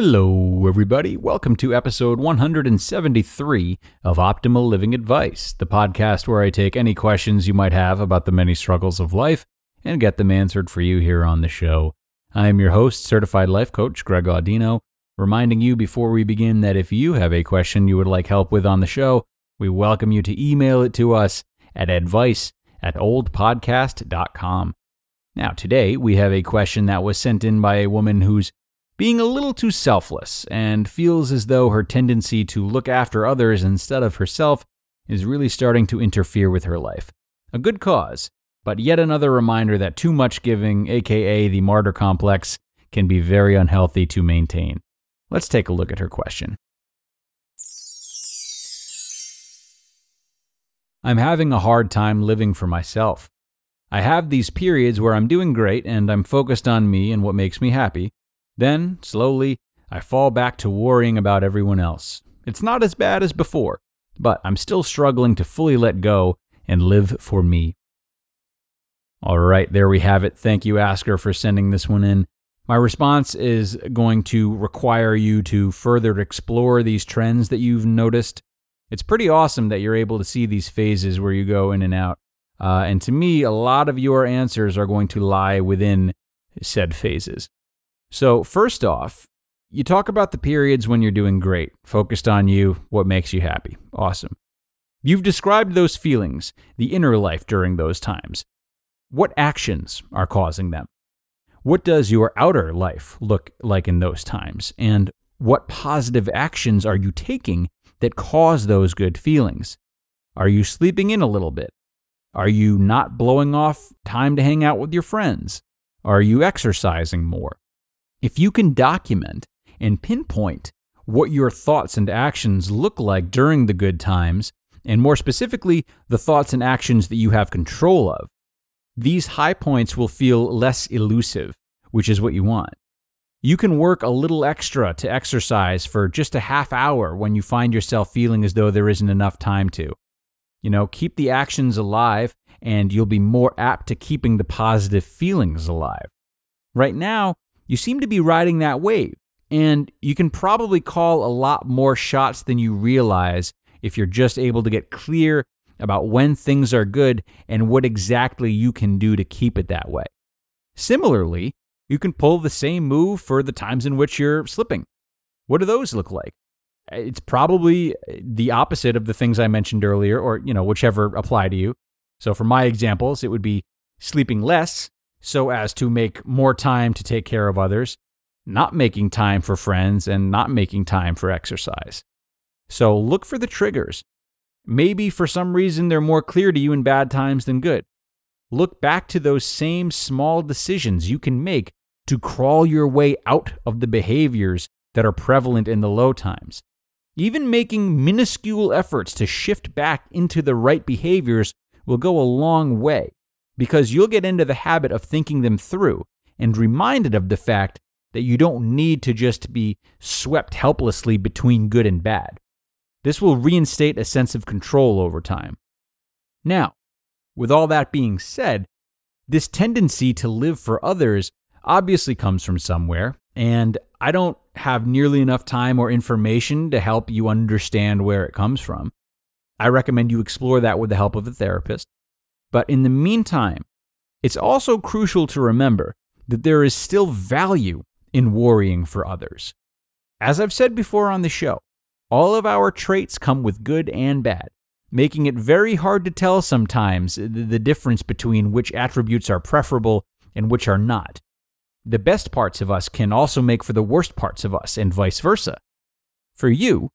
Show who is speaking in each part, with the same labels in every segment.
Speaker 1: Hello, everybody. Welcome to episode 173 of Optimal Living Advice, the podcast where I take any questions you might have about the many struggles of life and get them answered for you here on the show. I am your host, certified life coach Greg Audino, reminding you before we begin that if you have a question you would like help with on the show, we welcome you to email it to us at advice at oldpodcast.com. Now, today we have a question that was sent in by a woman who's being a little too selfless and feels as though her tendency to look after others instead of herself is really starting to interfere with her life. A good cause, but yet another reminder that too much giving, aka the martyr complex, can be very unhealthy to maintain. Let's take a look at her question. I'm having a hard time living for myself. I have these periods where I'm doing great and I'm focused on me and what makes me happy. Then, slowly, I fall back to worrying about everyone else. It's not as bad as before, but I'm still struggling to fully let go and live for me. All right, there we have it. Thank you, Asker, for sending this one in. My response is going to require you to further explore these trends that you've noticed. It's pretty awesome that you're able to see these phases where you go in and out. Uh, and to me, a lot of your answers are going to lie within said phases. So, first off, you talk about the periods when you're doing great, focused on you, what makes you happy. Awesome. You've described those feelings, the inner life during those times. What actions are causing them? What does your outer life look like in those times? And what positive actions are you taking that cause those good feelings? Are you sleeping in a little bit? Are you not blowing off time to hang out with your friends? Are you exercising more? If you can document and pinpoint what your thoughts and actions look like during the good times, and more specifically, the thoughts and actions that you have control of, these high points will feel less elusive, which is what you want. You can work a little extra to exercise for just a half hour when you find yourself feeling as though there isn't enough time to. You know, keep the actions alive, and you'll be more apt to keeping the positive feelings alive. Right now, you seem to be riding that wave, and you can probably call a lot more shots than you realize if you're just able to get clear about when things are good and what exactly you can do to keep it that way. Similarly, you can pull the same move for the times in which you're slipping. What do those look like? It's probably the opposite of the things I mentioned earlier, or you know, whichever apply to you. So for my examples, it would be sleeping less so as to make more time to take care of others, not making time for friends, and not making time for exercise. So look for the triggers. Maybe for some reason they're more clear to you in bad times than good. Look back to those same small decisions you can make to crawl your way out of the behaviors that are prevalent in the low times. Even making minuscule efforts to shift back into the right behaviors will go a long way because you'll get into the habit of thinking them through and reminded of the fact that you don't need to just be swept helplessly between good and bad. This will reinstate a sense of control over time. Now, with all that being said, this tendency to live for others obviously comes from somewhere, and I don't have nearly enough time or information to help you understand where it comes from. I recommend you explore that with the help of a therapist. But in the meantime, it's also crucial to remember that there is still value in worrying for others. As I've said before on the show, all of our traits come with good and bad, making it very hard to tell sometimes the difference between which attributes are preferable and which are not. The best parts of us can also make for the worst parts of us, and vice versa. For you,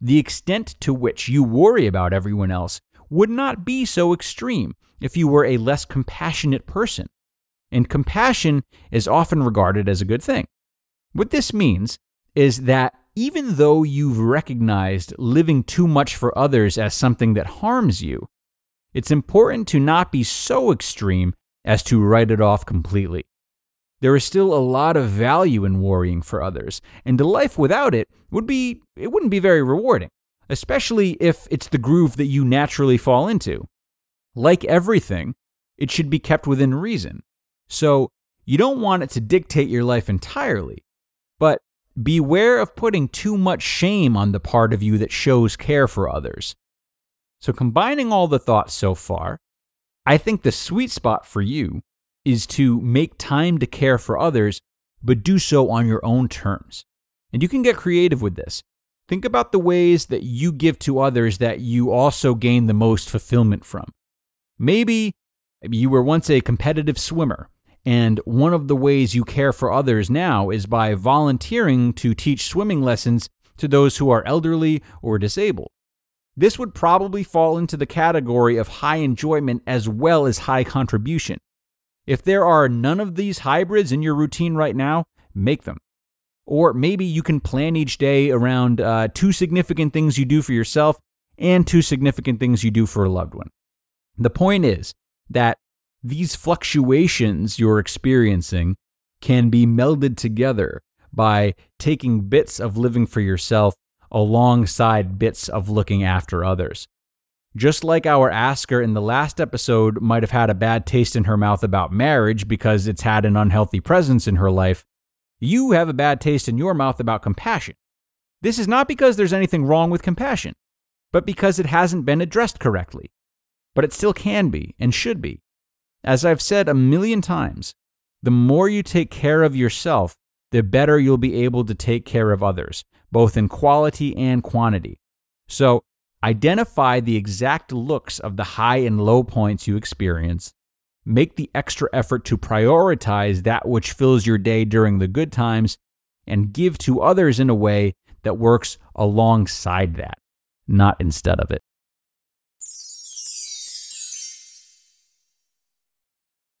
Speaker 1: the extent to which you worry about everyone else would not be so extreme if you were a less compassionate person. And compassion is often regarded as a good thing. What this means is that even though you've recognized living too much for others as something that harms you, it's important to not be so extreme as to write it off completely. There is still a lot of value in worrying for others, and a life without it would be it wouldn't be very rewarding, especially if it's the groove that you naturally fall into. Like everything, it should be kept within reason. So, you don't want it to dictate your life entirely, but beware of putting too much shame on the part of you that shows care for others. So, combining all the thoughts so far, I think the sweet spot for you is to make time to care for others, but do so on your own terms. And you can get creative with this. Think about the ways that you give to others that you also gain the most fulfillment from. Maybe you were once a competitive swimmer and one of the ways you care for others now is by volunteering to teach swimming lessons to those who are elderly or disabled. This would probably fall into the category of high enjoyment as well as high contribution. If there are none of these hybrids in your routine right now, make them. Or maybe you can plan each day around uh, two significant things you do for yourself and two significant things you do for a loved one. The point is that these fluctuations you're experiencing can be melded together by taking bits of living for yourself alongside bits of looking after others. Just like our asker in the last episode might have had a bad taste in her mouth about marriage because it's had an unhealthy presence in her life, you have a bad taste in your mouth about compassion. This is not because there's anything wrong with compassion, but because it hasn't been addressed correctly. But it still can be and should be. As I've said a million times, the more you take care of yourself, the better you'll be able to take care of others, both in quality and quantity. So, identify the exact looks of the high and low points you experience. Make the extra effort to prioritize that which fills your day during the good times, and give to others in a way that works alongside that, not instead of it.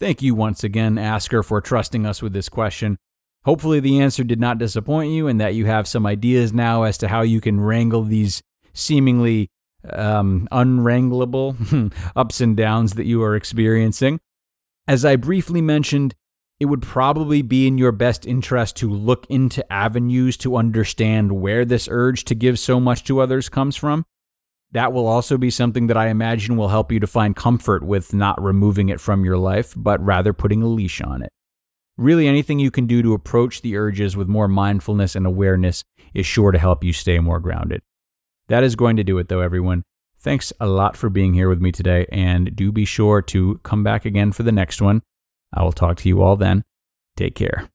Speaker 1: Thank you once again, Asker, for trusting us with this question. Hopefully, the answer did not disappoint you and that you have some ideas now as to how you can wrangle these seemingly um, unwranglable ups and downs that you are experiencing. As I briefly mentioned, it would probably be in your best interest to look into avenues to understand where this urge to give so much to others comes from. That will also be something that I imagine will help you to find comfort with not removing it from your life, but rather putting a leash on it. Really, anything you can do to approach the urges with more mindfulness and awareness is sure to help you stay more grounded. That is going to do it, though, everyone. Thanks a lot for being here with me today, and do be sure to come back again for the next one. I will talk to you all then. Take care.